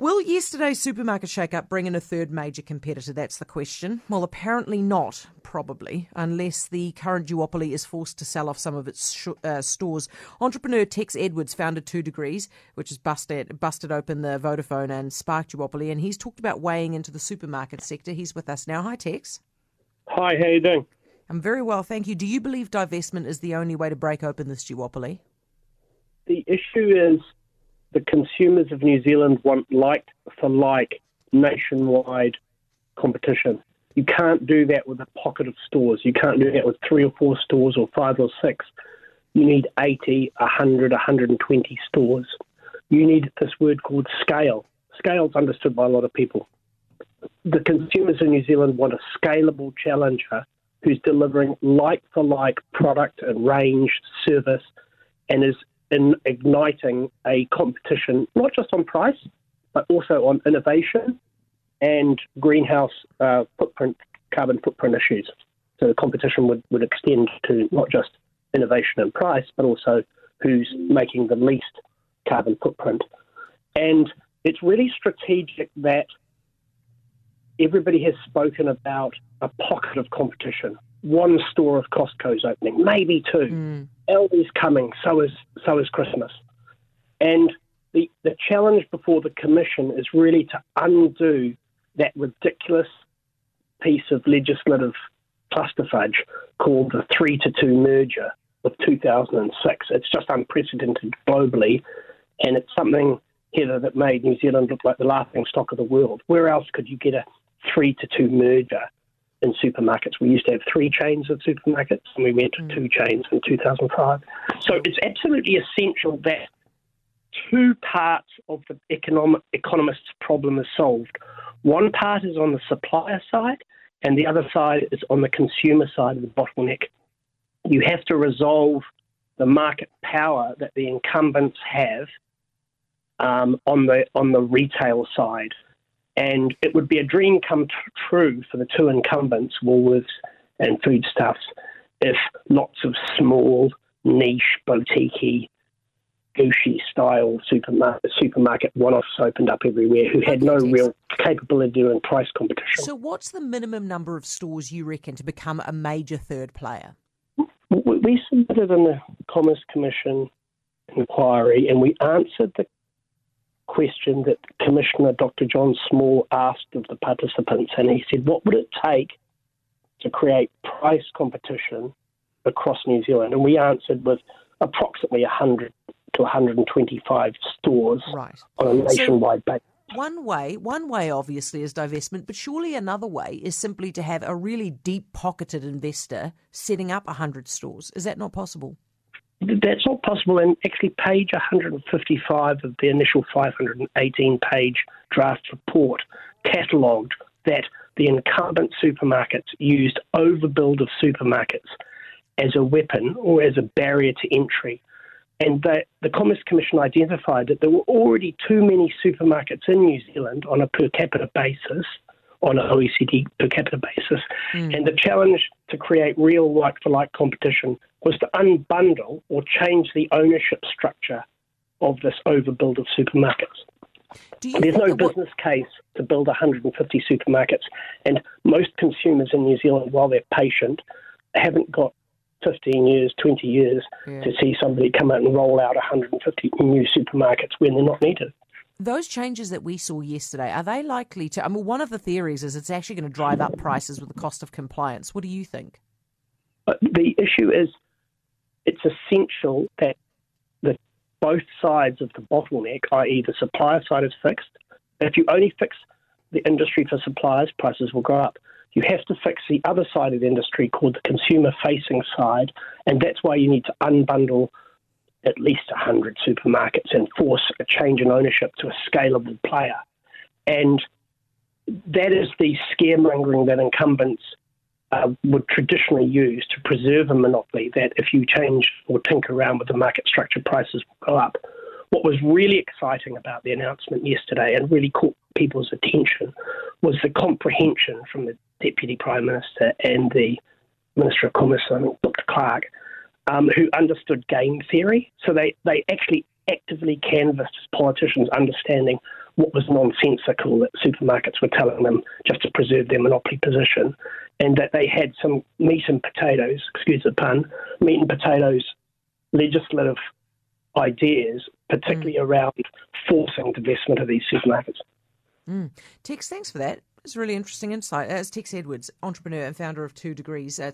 Will yesterday's supermarket shake-up bring in a third major competitor? That's the question. Well, apparently not, probably, unless the current duopoly is forced to sell off some of its sh- uh, stores. Entrepreneur Tex Edwards founded Two Degrees, which has busted, busted open the Vodafone and Spark duopoly, and he's talked about weighing into the supermarket sector. He's with us now. Hi, Tex. Hi, how you doing? I'm very well, thank you. Do you believe divestment is the only way to break open this duopoly? The issue is the consumers of New Zealand want like for like nationwide competition. You can't do that with a pocket of stores. You can't do that with three or four stores or five or six. You need 80, 100, 120 stores. You need this word called scale. Scale is understood by a lot of people. The consumers in New Zealand want a scalable challenger who's delivering like for like product and range, service, and is in igniting a competition, not just on price, but also on innovation and greenhouse uh, footprint, carbon footprint issues. So the competition would, would extend to not just innovation and price, but also who's making the least carbon footprint. And it's really strategic that everybody has spoken about a pocket of competition. One store of Costco's opening, maybe two. Mm. Aldi's coming, so is so is Christmas. And the, the challenge before the commission is really to undo that ridiculous piece of legislative clusterfudge called the three to two merger of 2006. It's just unprecedented globally, and it's something, Heather, that made New Zealand look like the laughing stock of the world. Where else could you get a three to two merger in supermarkets. We used to have three chains of supermarkets, and we went to mm. two chains in 2005. So it's absolutely essential that two parts of the economic economist's problem is solved. One part is on the supplier side, and the other side is on the consumer side of the bottleneck. You have to resolve the market power that the incumbents have um, on the on the retail side. And it would be a dream come t- true for the two incumbents, Woolworths and Foodstuffs, if lots of small, niche, boutique Gucci style supermarket, supermarket one offs opened up everywhere who had no real capability in price competition. So, what's the minimum number of stores you reckon to become a major third player? We submitted in the uh, Commerce Commission inquiry and we answered the question that Commissioner Dr. John Small asked of the participants, and he said, What would it take to create price competition across New Zealand? And we answered with approximately 100 to 125 stores right. on a nationwide so- basis. One way, one way obviously is divestment, but surely another way is simply to have a really deep pocketed investor setting up 100 stores. Is that not possible? That's not possible. And actually, page 155 of the initial 518 page draft report catalogued that the incumbent supermarkets used overbuild of supermarkets as a weapon or as a barrier to entry. And the, the Commerce Commission identified that there were already too many supermarkets in New Zealand on a per capita basis on an OECD per capita basis. Mm. And the challenge to create real like for like competition was to unbundle or change the ownership structure of this overbuild of supermarkets. There's no business case to build 150 supermarkets, and most consumers in New Zealand, while they're patient, haven't got 15 years, 20 years yeah. to see somebody come out and roll out 150 new supermarkets when they're not needed. Those changes that we saw yesterday, are they likely to? I mean, one of the theories is it's actually going to drive up prices with the cost of compliance. What do you think? Uh, the issue is it's essential that the, both sides of the bottleneck, i.e., the supplier side, is fixed. If you only fix the industry for suppliers, prices will go up. You have to fix the other side of the industry called the consumer facing side, and that's why you need to unbundle at least 100 supermarkets and force a change in ownership to a scalable player. And that is the scaremongering that incumbents uh, would traditionally use to preserve a monopoly, that if you change or tinker around with the market structure, prices will go up. What was really exciting about the announcement yesterday and really caught people's attention was the comprehension from the Deputy Prime Minister and the Minister of Commerce, I think Dr. Clark, um, who understood game theory. So they, they actually actively canvassed politicians understanding what was nonsensical that supermarkets were telling them just to preserve their monopoly position, and that they had some meat and potatoes, excuse the pun, meat and potatoes legislative ideas, particularly mm. around forcing divestment of these supermarkets. Mm. Tex, thanks for that. It's a really interesting insight. As Tex Edwards, entrepreneur and founder of Two Degrees. Uh,